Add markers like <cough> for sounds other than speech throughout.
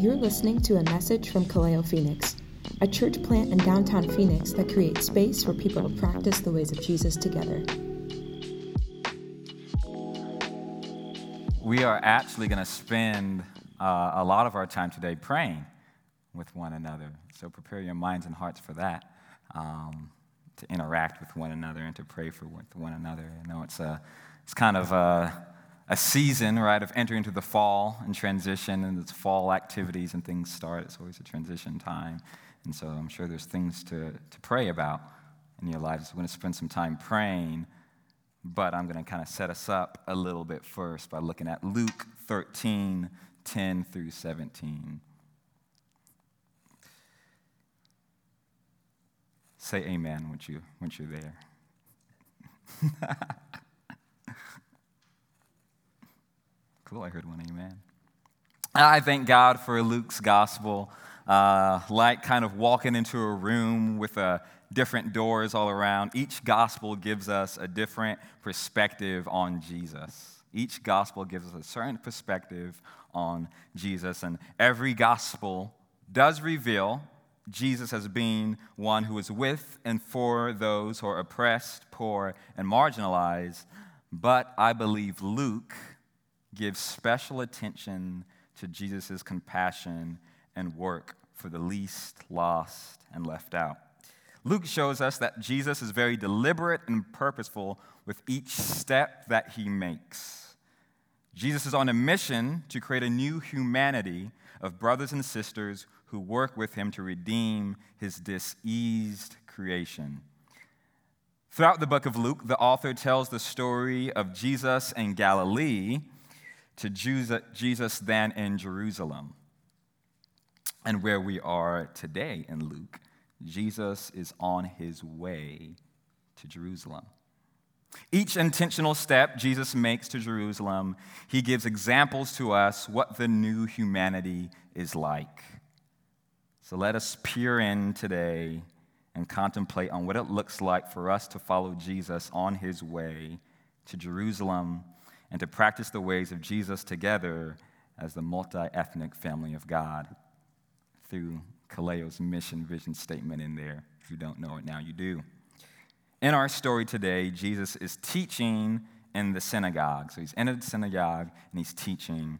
You're listening to a message from Kaleo Phoenix, a church plant in downtown Phoenix that creates space for people to practice the ways of Jesus together. We are actually going to spend uh, a lot of our time today praying with one another. So prepare your minds and hearts for that. Um, to interact with one another and to pray for one another. I know, it's a, it's kind of a, a season, right, of entering into the fall and transition, and it's fall activities and things start. It's always a transition time. And so I'm sure there's things to, to pray about in your lives. We're going to spend some time praying, but I'm going to kind of set us up a little bit first by looking at Luke 13 10 through 17. Say amen once, you, once you're there. <laughs> cool, I heard one amen. I thank God for Luke's gospel. Uh, like kind of walking into a room with uh, different doors all around, each gospel gives us a different perspective on Jesus. Each gospel gives us a certain perspective on Jesus, and every gospel does reveal Jesus as being one who is with and for those who are oppressed, poor, and marginalized. But I believe Luke gives special attention to Jesus' compassion and work for the least, lost, and left out. Luke shows us that Jesus is very deliberate and purposeful with each step that he makes. Jesus is on a mission to create a new humanity of brothers and sisters who work with him to redeem his diseased creation. Throughout the book of Luke, the author tells the story of Jesus in Galilee to Jesus then in Jerusalem. And where we are today in Luke, Jesus is on his way to Jerusalem. Each intentional step Jesus makes to Jerusalem, he gives examples to us what the new humanity is like. So let us peer in today and contemplate on what it looks like for us to follow Jesus on his way to Jerusalem and to practice the ways of Jesus together as the multi ethnic family of God through Kaleo's mission vision statement in there. If you don't know it now, you do. In our story today, Jesus is teaching in the synagogue. So he's in the synagogue and he's teaching.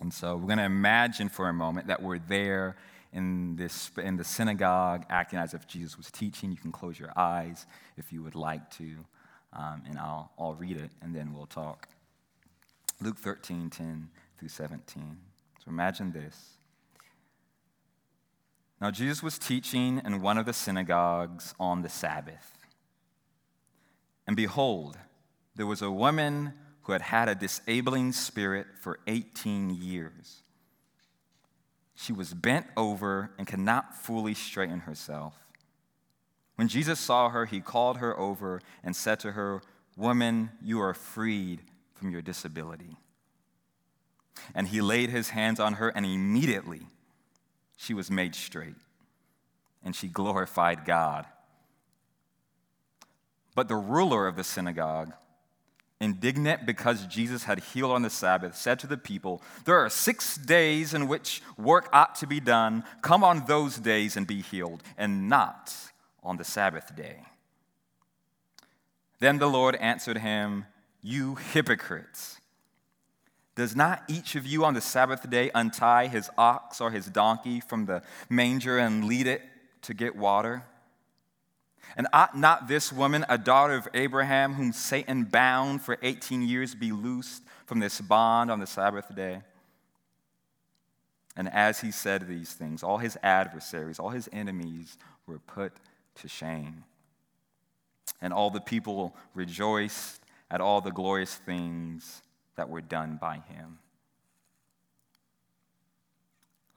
And so we're going to imagine for a moment that we're there in, this, in the synagogue, acting as if Jesus was teaching. You can close your eyes if you would like to, um, and I'll, I'll read it, and then we'll talk. Luke 13, 10 through 17. So imagine this. Now, Jesus was teaching in one of the synagogues on the Sabbath. And behold, there was a woman who had had a disabling spirit for 18 years. She was bent over and could not fully straighten herself. When Jesus saw her, he called her over and said to her, Woman, you are freed from your disability. And he laid his hands on her, and immediately she was made straight, and she glorified God. But the ruler of the synagogue, indignant because Jesus had healed on the Sabbath, said to the people, There are six days in which work ought to be done. Come on those days and be healed, and not on the Sabbath day. Then the Lord answered him, You hypocrites! Does not each of you on the Sabbath day untie his ox or his donkey from the manger and lead it to get water? And ought not this woman, a daughter of Abraham, whom Satan bound for 18 years, be loosed from this bond on the Sabbath day? And as he said these things, all his adversaries, all his enemies were put to shame. And all the people rejoiced at all the glorious things that were done by him.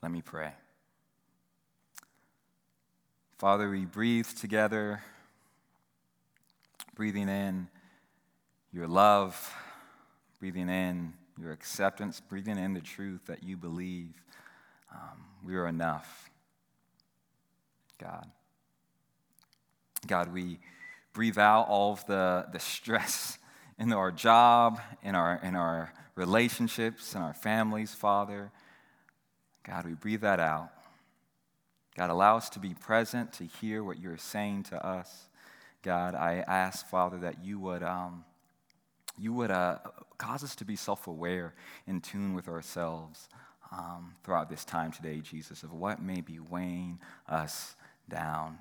Let me pray. Father, we breathe together, breathing in your love, breathing in your acceptance, breathing in the truth that you believe um, we are enough. God. God, we breathe out all of the, the <laughs> stress in our job, in our, in our relationships, in our families, Father. God, we breathe that out. God, allow us to be present to hear what you're saying to us. God, I ask, Father, that you would, um, you would uh, cause us to be self aware, in tune with ourselves um, throughout this time today, Jesus, of what may be weighing us down.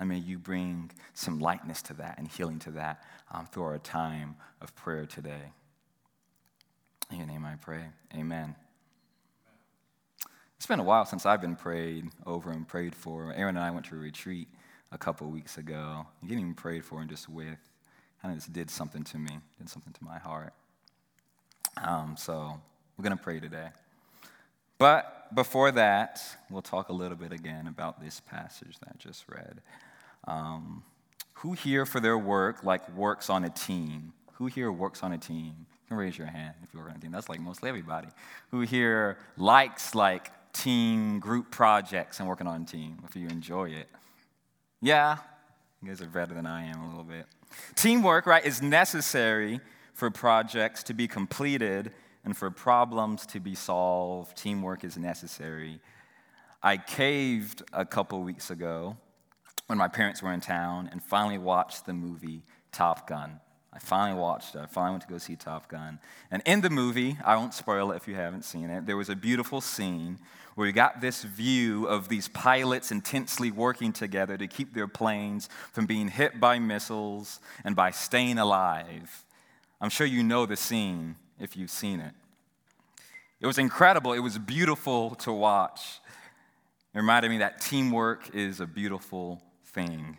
And may you bring some lightness to that and healing to that um, through our time of prayer today. In your name I pray. Amen. It's been a while since I've been prayed over and prayed for. Aaron and I went to a retreat a couple weeks ago. Getting prayed for and just with kind of just did something to me, did something to my heart. Um, so we're going to pray today. But before that, we'll talk a little bit again about this passage that I just read. Um, who here for their work like works on a team? Who here works on a team? You can raise your hand if you work on a team. That's like mostly everybody. Who here likes like team group projects and working on a team if you enjoy it? Yeah, you guys are better than I am a little bit. Teamwork, right, is necessary for projects to be completed and for problems to be solved. Teamwork is necessary. I caved a couple weeks ago when my parents were in town and finally watched the movie Top Gun. I finally watched it. I finally went to go see Top Gun. And in the movie, I won't spoil it if you haven't seen it, there was a beautiful scene where you got this view of these pilots intensely working together to keep their planes from being hit by missiles and by staying alive. I'm sure you know the scene if you've seen it. It was incredible. It was beautiful to watch. It reminded me that teamwork is a beautiful thing.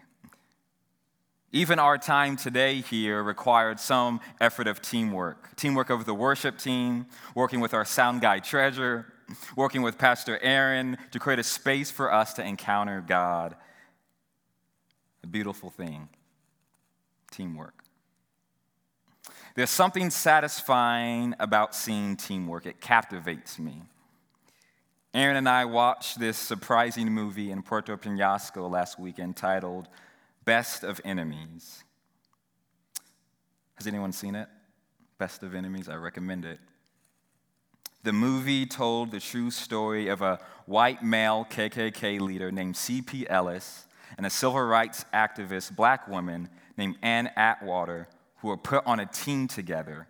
Even our time today here required some effort of teamwork. Teamwork of the worship team, working with our sound guy treasure, working with Pastor Aaron to create a space for us to encounter God. A beautiful thing. Teamwork. There's something satisfying about seeing teamwork, it captivates me. Aaron and I watched this surprising movie in Puerto Penasco last week entitled Best of Enemies. Has anyone seen it? Best of Enemies? I recommend it. The movie told the true story of a white male KKK leader named C.P. Ellis and a civil rights activist, black woman named Ann Atwater, who were put on a team together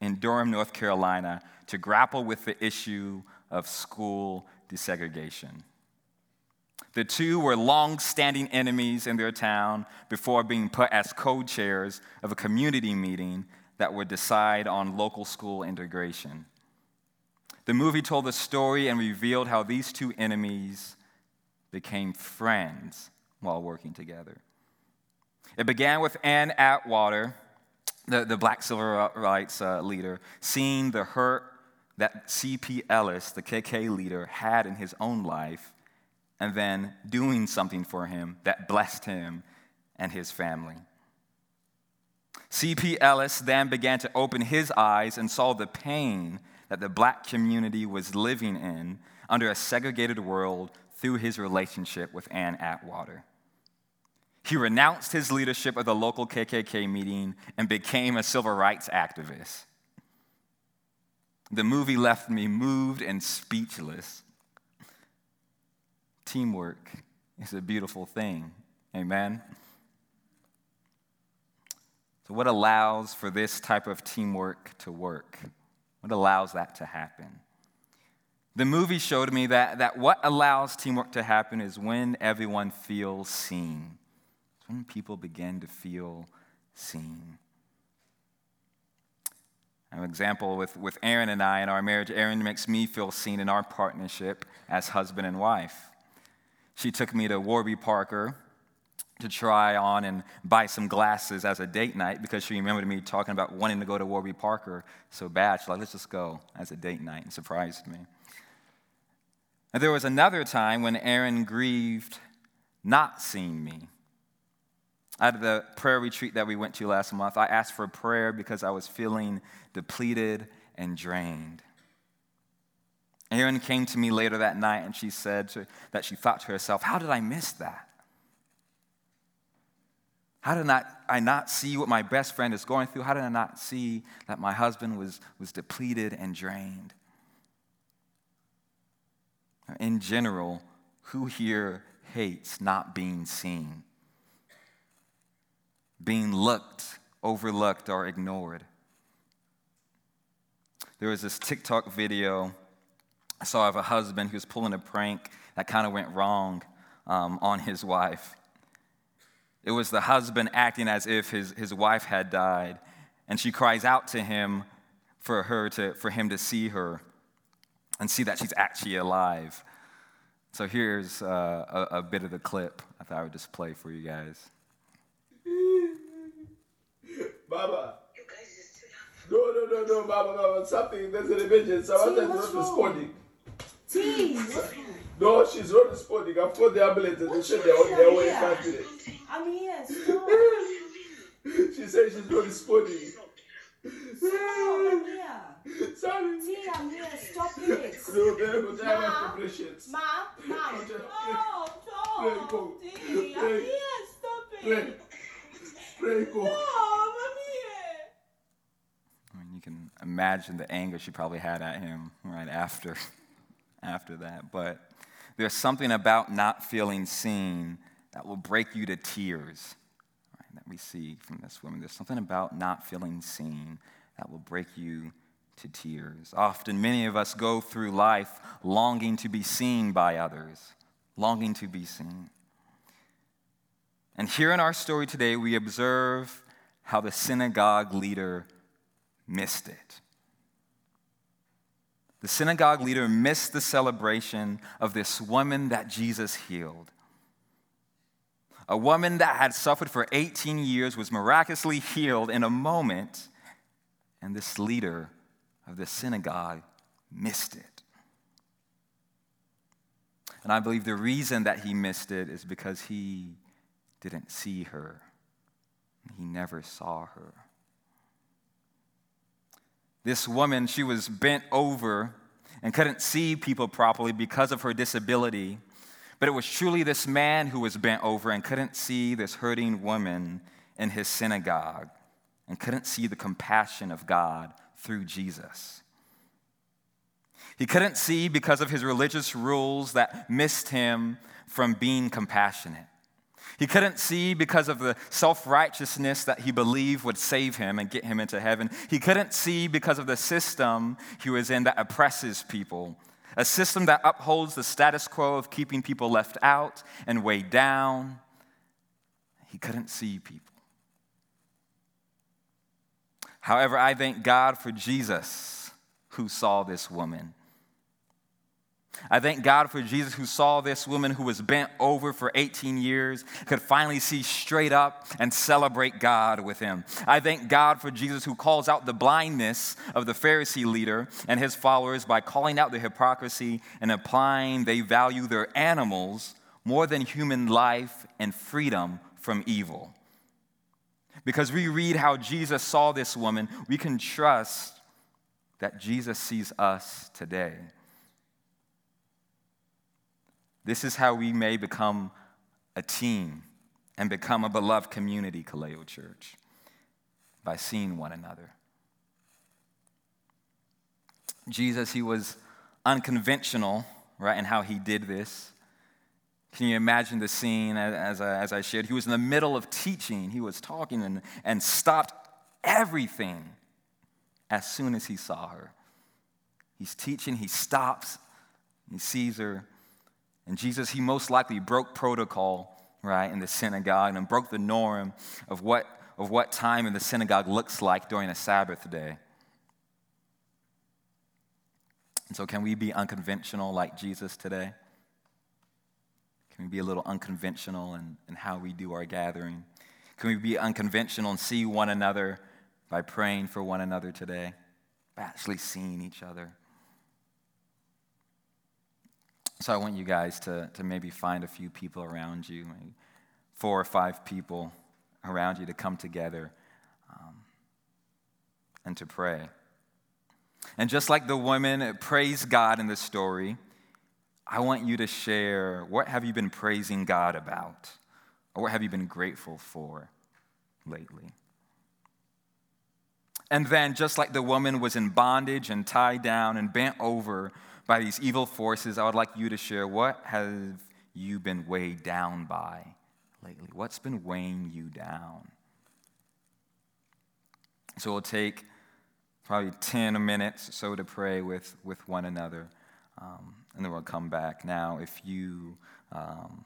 in Durham, North Carolina, to grapple with the issue of school desegregation. The two were long standing enemies in their town before being put as co chairs of a community meeting that would decide on local school integration. The movie told the story and revealed how these two enemies became friends while working together. It began with Ann Atwater, the, the black civil rights uh, leader, seeing the hurt that C.P. Ellis, the KK leader, had in his own life, and then doing something for him that blessed him and his family. C.P. Ellis then began to open his eyes and saw the pain that the black community was living in under a segregated world through his relationship with Ann Atwater. He renounced his leadership of the local KKK meeting and became a civil rights activist. The movie left me moved and speechless. Teamwork is a beautiful thing. Amen. So, what allows for this type of teamwork to work? What allows that to happen? The movie showed me that, that what allows teamwork to happen is when everyone feels seen. When people begin to feel seen. An example with, with Aaron and I in our marriage, Aaron makes me feel seen in our partnership as husband and wife. She took me to Warby Parker to try on and buy some glasses as a date night because she remembered me talking about wanting to go to Warby Parker so bad. She's like, let's just go as a date night, and surprised me. And there was another time when Aaron grieved not seeing me. At the prayer retreat that we went to last month, I asked for prayer because I was feeling depleted and drained. Aaron came to me later that night and she said to, that she thought to herself, How did I miss that? How did not, I not see what my best friend is going through? How did I not see that my husband was, was depleted and drained? in general, who here hates not being seen? Being looked, overlooked, or ignored? There was this TikTok video I saw of a husband who was pulling a prank that kind of went wrong um, on his wife. It was the husband acting as if his, his wife had died, and she cries out to him for, her to, for him to see her and see that she's actually alive. So here's uh, a, a bit of the clip I thought I would just play for you guys. Baba. No, no, no, no, Baba, Baba. Something, there's an emergency. Samantha's not responding. T, No, she's not responding. I've called the ambulance and they said they're on their way in five minutes. I'm here. <laughs> Stop. She said she's not responding. Stop. I'm here. Sorry. T, I'm here. Stop <laughs> it. No, they're not Ma. having preparations. Ma, mom. Okay. No, Pray, go. stop. T, I'm Pray. here. Stop Pray. it. Pray, go. Mom, I'm here. I mean, you can imagine the anger she probably had at him right after, <laughs> after that. But there's something about not feeling seen that will break you to tears right, that we see from this woman. There's something about not feeling seen that will break you to tears. Often, many of us go through life longing to be seen by others, longing to be seen. And here in our story today, we observe how the synagogue leader missed it. The synagogue leader missed the celebration of this woman that Jesus healed. A woman that had suffered for 18 years was miraculously healed in a moment, and this leader of the synagogue missed it. And I believe the reason that he missed it is because he didn't see her. He never saw her. This woman, she was bent over and couldn't see people properly because of her disability. But it was truly this man who was bent over and couldn't see this hurting woman in his synagogue and couldn't see the compassion of God through Jesus. He couldn't see because of his religious rules that missed him from being compassionate. He couldn't see because of the self righteousness that he believed would save him and get him into heaven. He couldn't see because of the system he was in that oppresses people, a system that upholds the status quo of keeping people left out and weighed down. He couldn't see people. However, I thank God for Jesus who saw this woman. I thank God for Jesus who saw this woman who was bent over for 18 years, could finally see straight up and celebrate God with him. I thank God for Jesus who calls out the blindness of the Pharisee leader and his followers by calling out the hypocrisy and implying they value their animals more than human life and freedom from evil. Because we read how Jesus saw this woman, we can trust that Jesus sees us today. This is how we may become a team and become a beloved community, Kaleo Church, by seeing one another. Jesus, he was unconventional, right, in how he did this. Can you imagine the scene as, I, as I shared? He was in the middle of teaching, he was talking and, and stopped everything as soon as he saw her. He's teaching, he stops, he sees her, and Jesus, he most likely broke protocol, right, in the synagogue and broke the norm of what, of what time in the synagogue looks like during a Sabbath day. And so, can we be unconventional like Jesus today? Can we be a little unconventional in, in how we do our gathering? Can we be unconventional and see one another by praying for one another today? By actually seeing each other? So I want you guys to, to maybe find a few people around you, four or five people around you to come together um, and to pray. And just like the woman praised God in the story, I want you to share what have you been praising God about? Or what have you been grateful for lately? And then, just like the woman was in bondage and tied down and bent over by these evil forces, I would like you to share what have you been weighed down by lately? What's been weighing you down? So we'll take probably 10 minutes or so to pray with, with one another. Um, and then we'll come back. Now, if you um,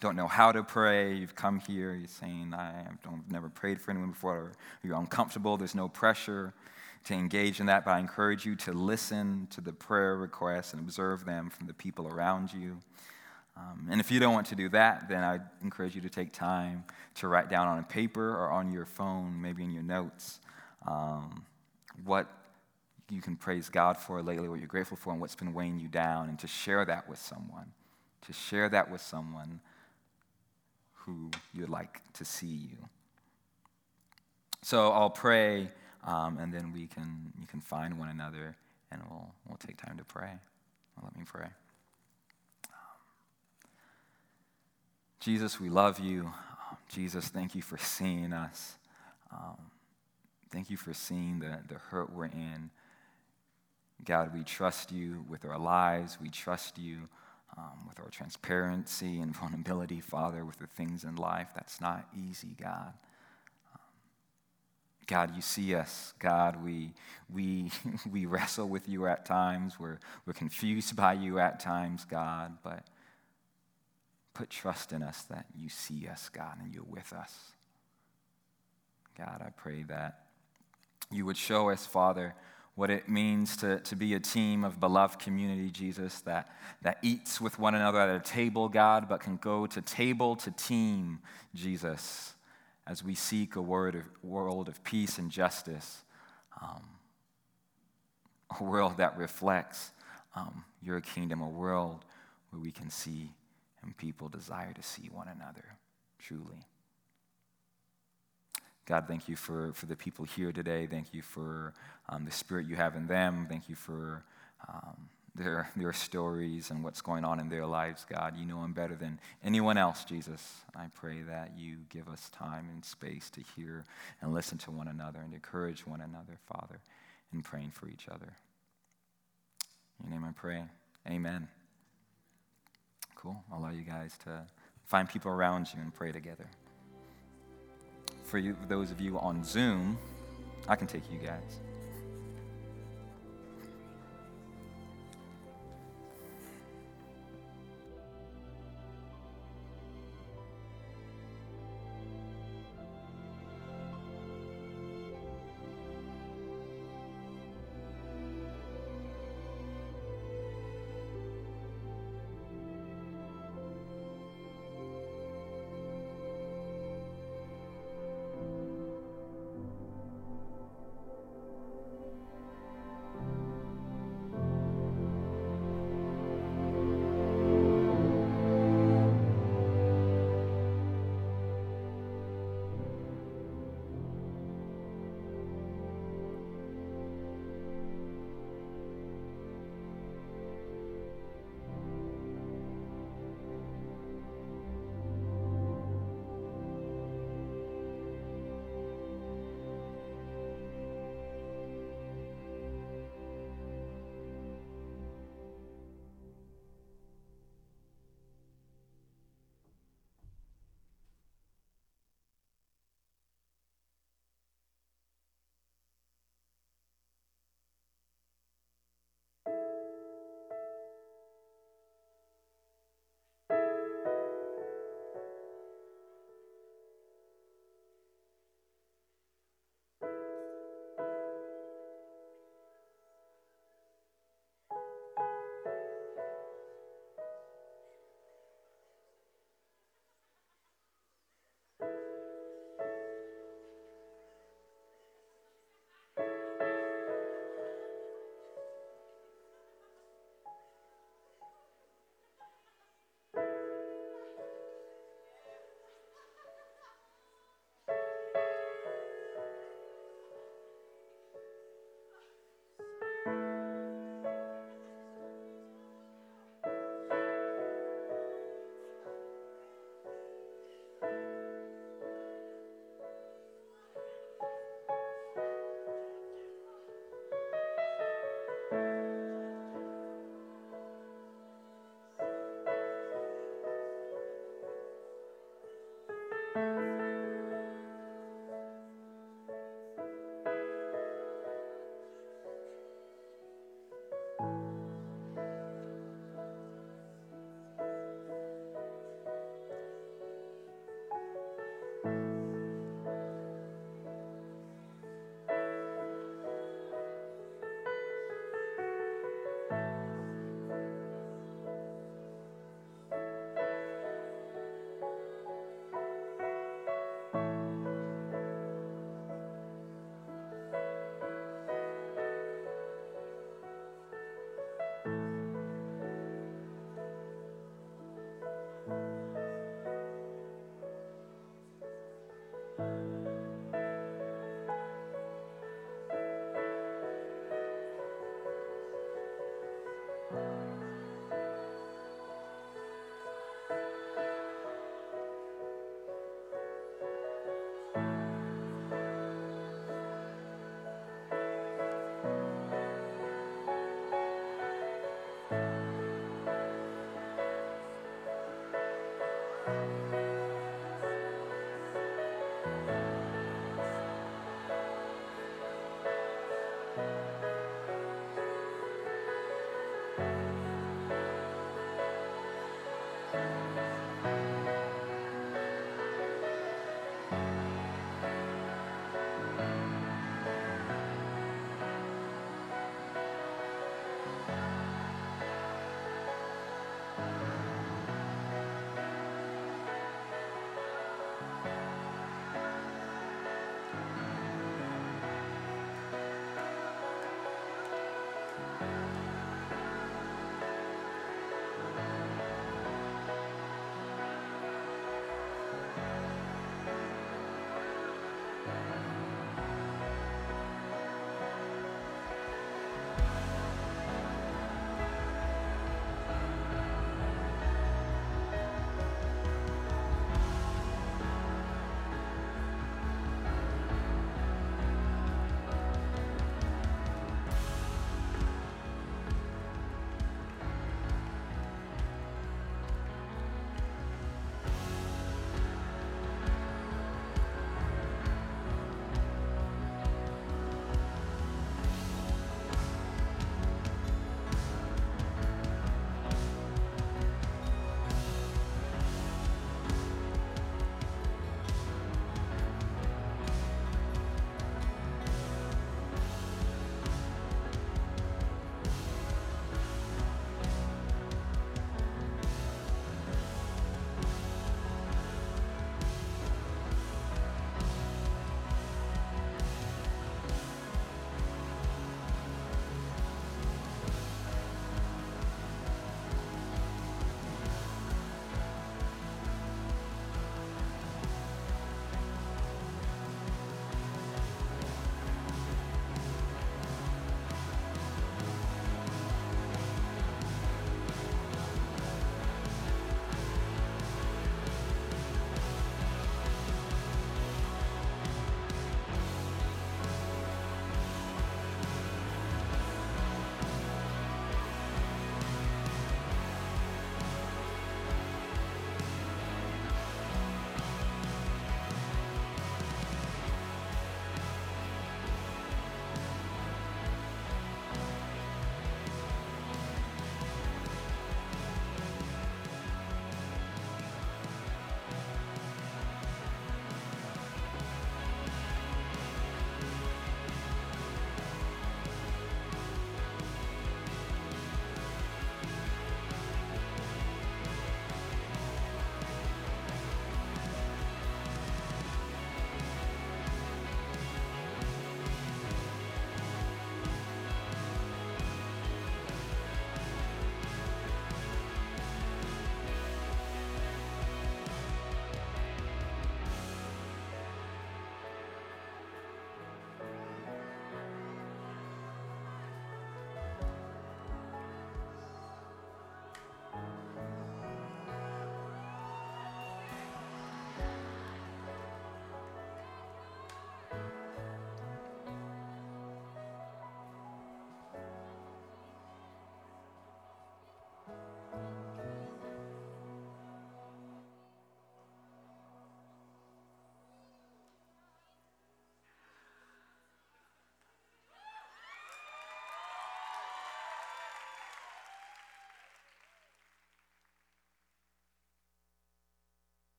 don't know how to pray, you've come here, you're saying, I don't, never prayed for anyone before, or you're uncomfortable, there's no pressure to engage in that, but I encourage you to listen to the prayer requests and observe them from the people around you. Um, and if you don't want to do that, then I encourage you to take time to write down on a paper or on your phone, maybe in your notes, um, what you can praise God for lately, what you're grateful for, and what's been weighing you down, and to share that with someone. To share that with someone who you'd like to see you. So I'll pray, um, and then we can, you can find one another, and we'll, we'll take time to pray. Well, let me pray. Jesus, we love you. Jesus, thank you for seeing us. Um, thank you for seeing the, the hurt we're in. God, we trust you with our lives. We trust you um, with our transparency and <laughs> vulnerability, Father, with the things in life. That's not easy, God. God, you see us. God, we, we, <laughs> we wrestle with you at times. We're, we're confused by you at times, God, but put trust in us that you see us, God, and you're with us. God, I pray that you would show us, Father, what it means to, to be a team of beloved community, Jesus, that, that eats with one another at a table, God, but can go to table to team, Jesus, as we seek a of, world of peace and justice, um, a world that reflects um, your kingdom, a world where we can see and people desire to see one another truly. God, thank you for, for the people here today. Thank you for um, the spirit you have in them. Thank you for um, their, their stories and what's going on in their lives, God. You know them better than anyone else, Jesus. I pray that you give us time and space to hear and listen to one another and encourage one another, Father, in praying for each other. In your name I pray. Amen. Cool. I'll allow you guys to find people around you and pray together for you, those of you on Zoom, I can take you guys.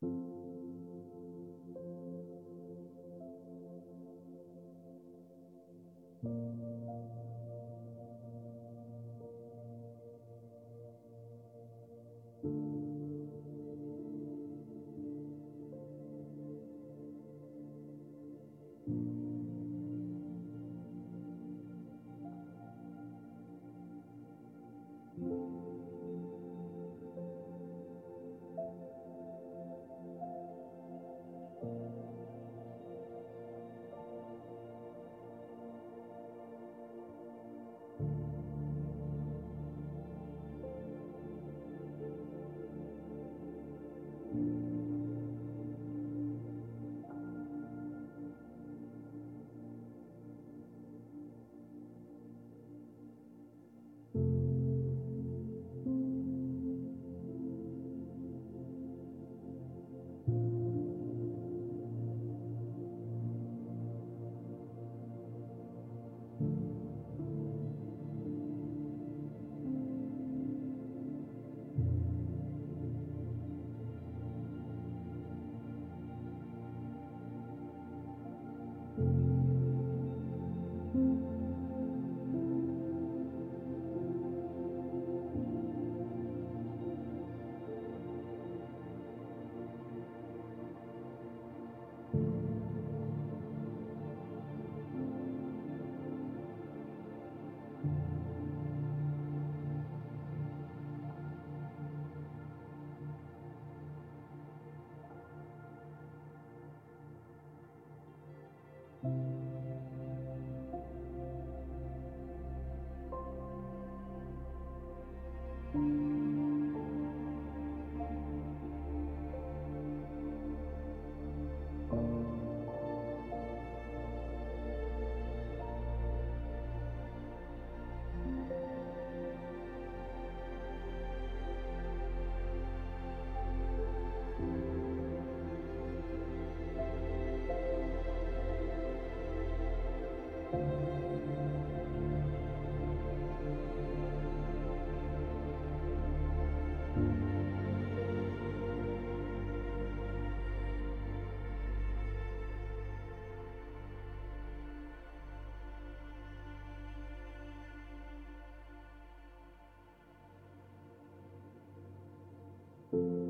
Música thank you.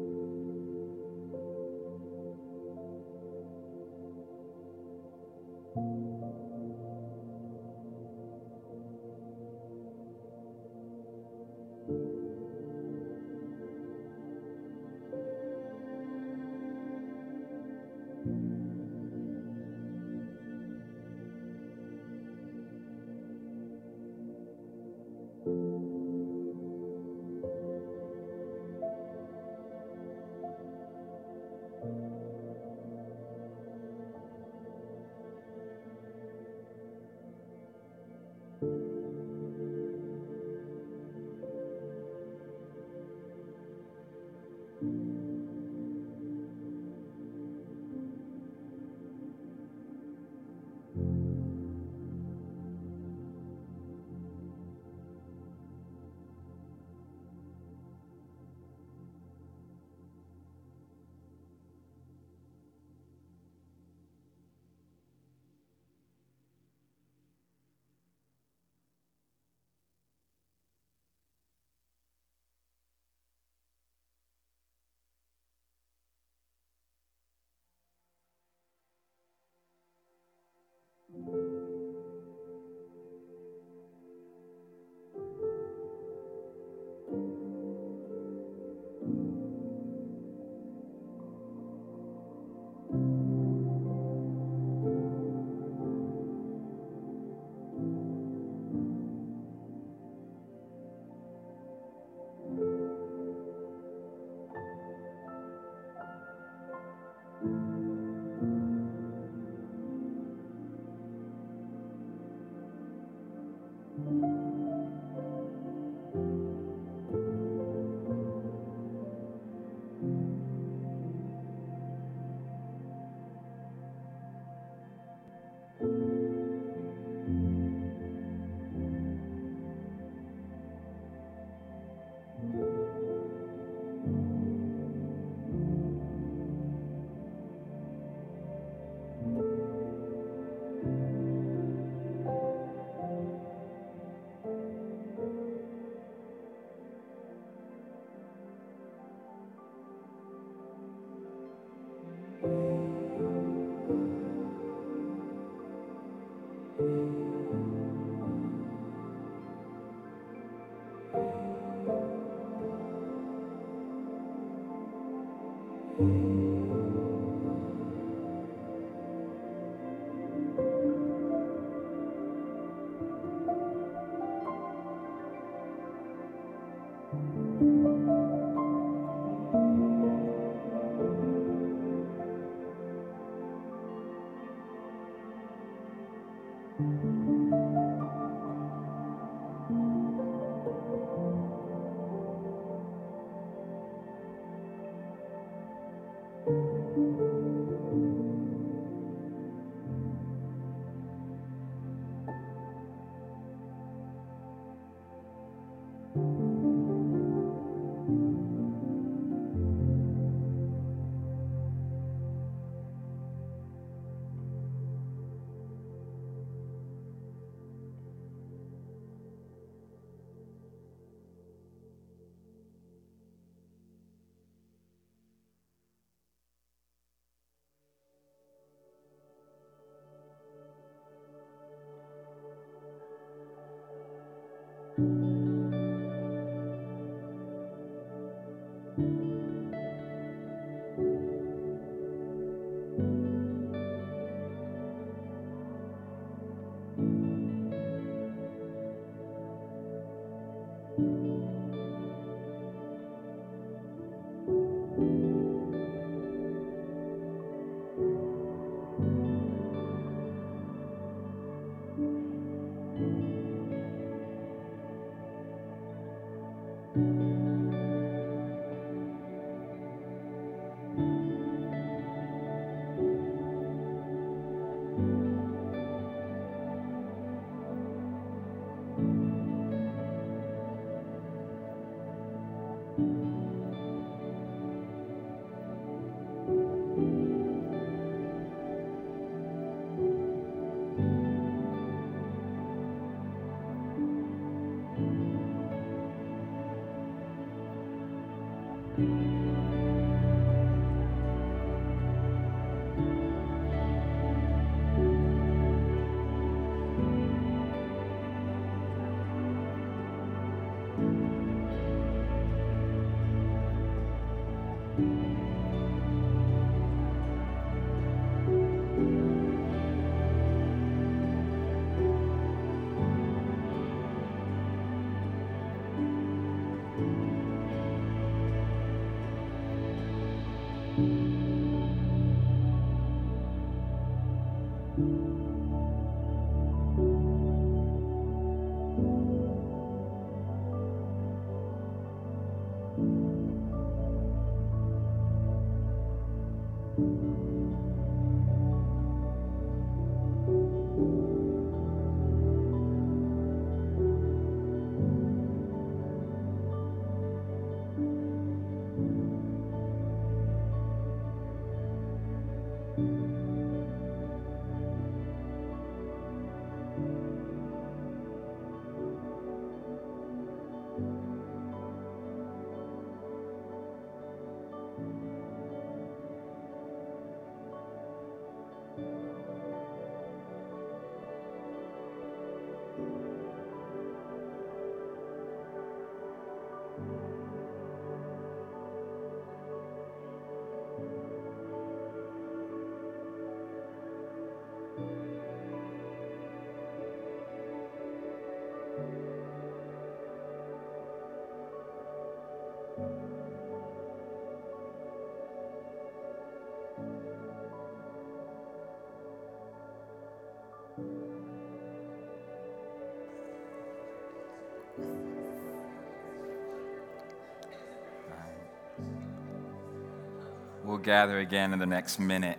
We'll gather again in the next minute.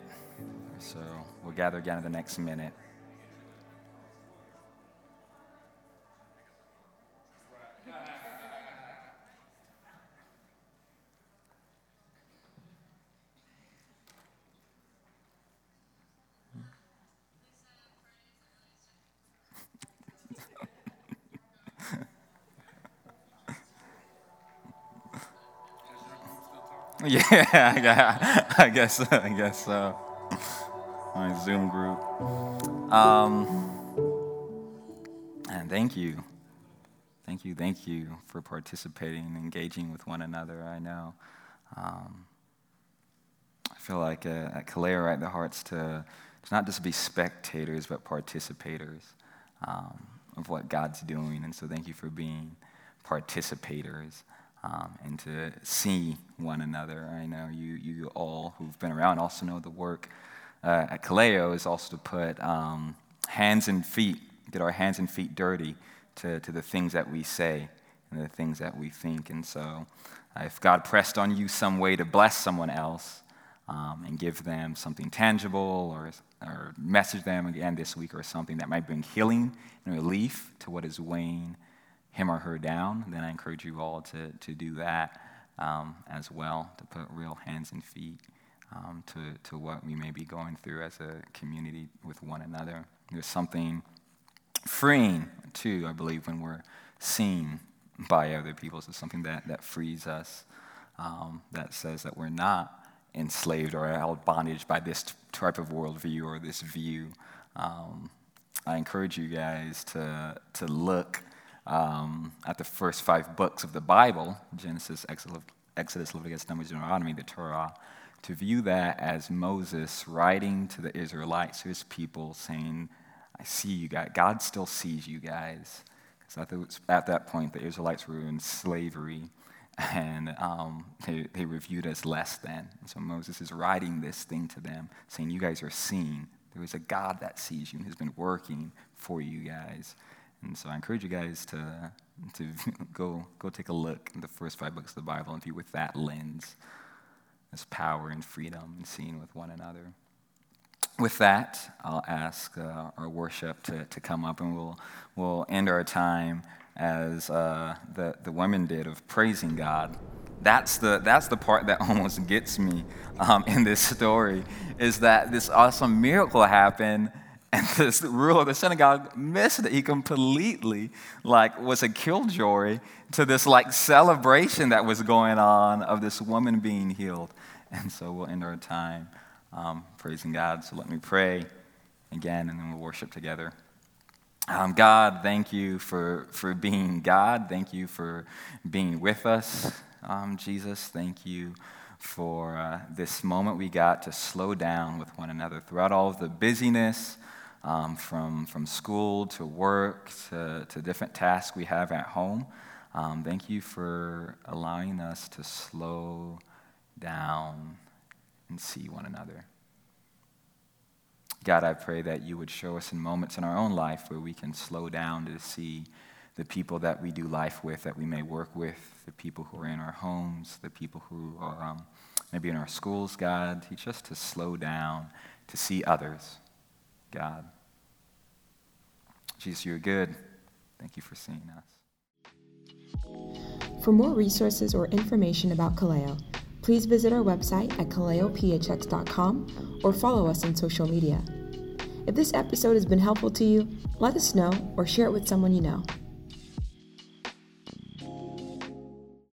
So we'll gather again in the next minute. <laughs> Yeah, <laughs> I guess, I guess so. My Zoom group. Um, and thank you, thank you, thank you for participating and engaging with one another. I know um, I feel like uh, at Kaleo, right, the heart's to, to not just be spectators, but participators um, of what God's doing. And so thank you for being participators um, and to see one another. I know you, you all who've been around also know the work uh, at Kaleo is also to put um, hands and feet, get our hands and feet dirty to, to the things that we say and the things that we think. And so, uh, if God pressed on you some way to bless someone else um, and give them something tangible or, or message them again this week or something that might bring healing and relief to what is weighing him or her down, then I encourage you all to, to do that um, as well, to put real hands and feet um, to, to what we may be going through as a community with one another. There's something freeing, too, I believe, when we're seen by other people. So something that, that frees us, um, that says that we're not enslaved or held bondage by this type of worldview or this view. Um, I encourage you guys to, to look um, at the first five books of the Bible Genesis, Exodus, Leviticus, Numbers, Deuteronomy, the Torah to view that as Moses writing to the Israelites, to his people, saying, I see you guys. God still sees you guys. Because at that point, the Israelites were in slavery and um, they, they were viewed as less than. And so Moses is writing this thing to them, saying, You guys are seen. There is a God that sees you and has been working for you guys. And so I encourage you guys to, to <laughs> go, go take a look in the first five books of the Bible and view with that lens this power and freedom and seeing with one another. With that, I'll ask uh, our worship to, to come up and we'll, we'll end our time as uh, the, the women did of praising God. That's the, that's the part that <laughs> almost gets me um, in this story is that this awesome miracle happened and <laughs> this ruler of the synagogue missed it. He completely like was a killjoy to this like celebration that was going on of this woman being healed. And so we'll end our time um, praising God. So let me pray again, and then we'll worship together. Um, God, thank you for, for being God. Thank you for being with us, um, Jesus. Thank you for uh, this moment we got to slow down with one another throughout all of the busyness um, from, from school to work to, to different tasks we have at home. Um, thank you for allowing us to slow down and see one another. God, I pray that you would show us in moments in our own life where we can slow down to see the people that we do life with, that we may work with, the people who are in our homes, the people who are um, maybe in our schools, God. Teach us to slow down, to see others, God. Jesus, you're good. Thank you for seeing us. For more resources or information about Kaleo, please visit our website at kaleophx.com or follow us on social media. If this episode has been helpful to you, let us know or share it with someone you know.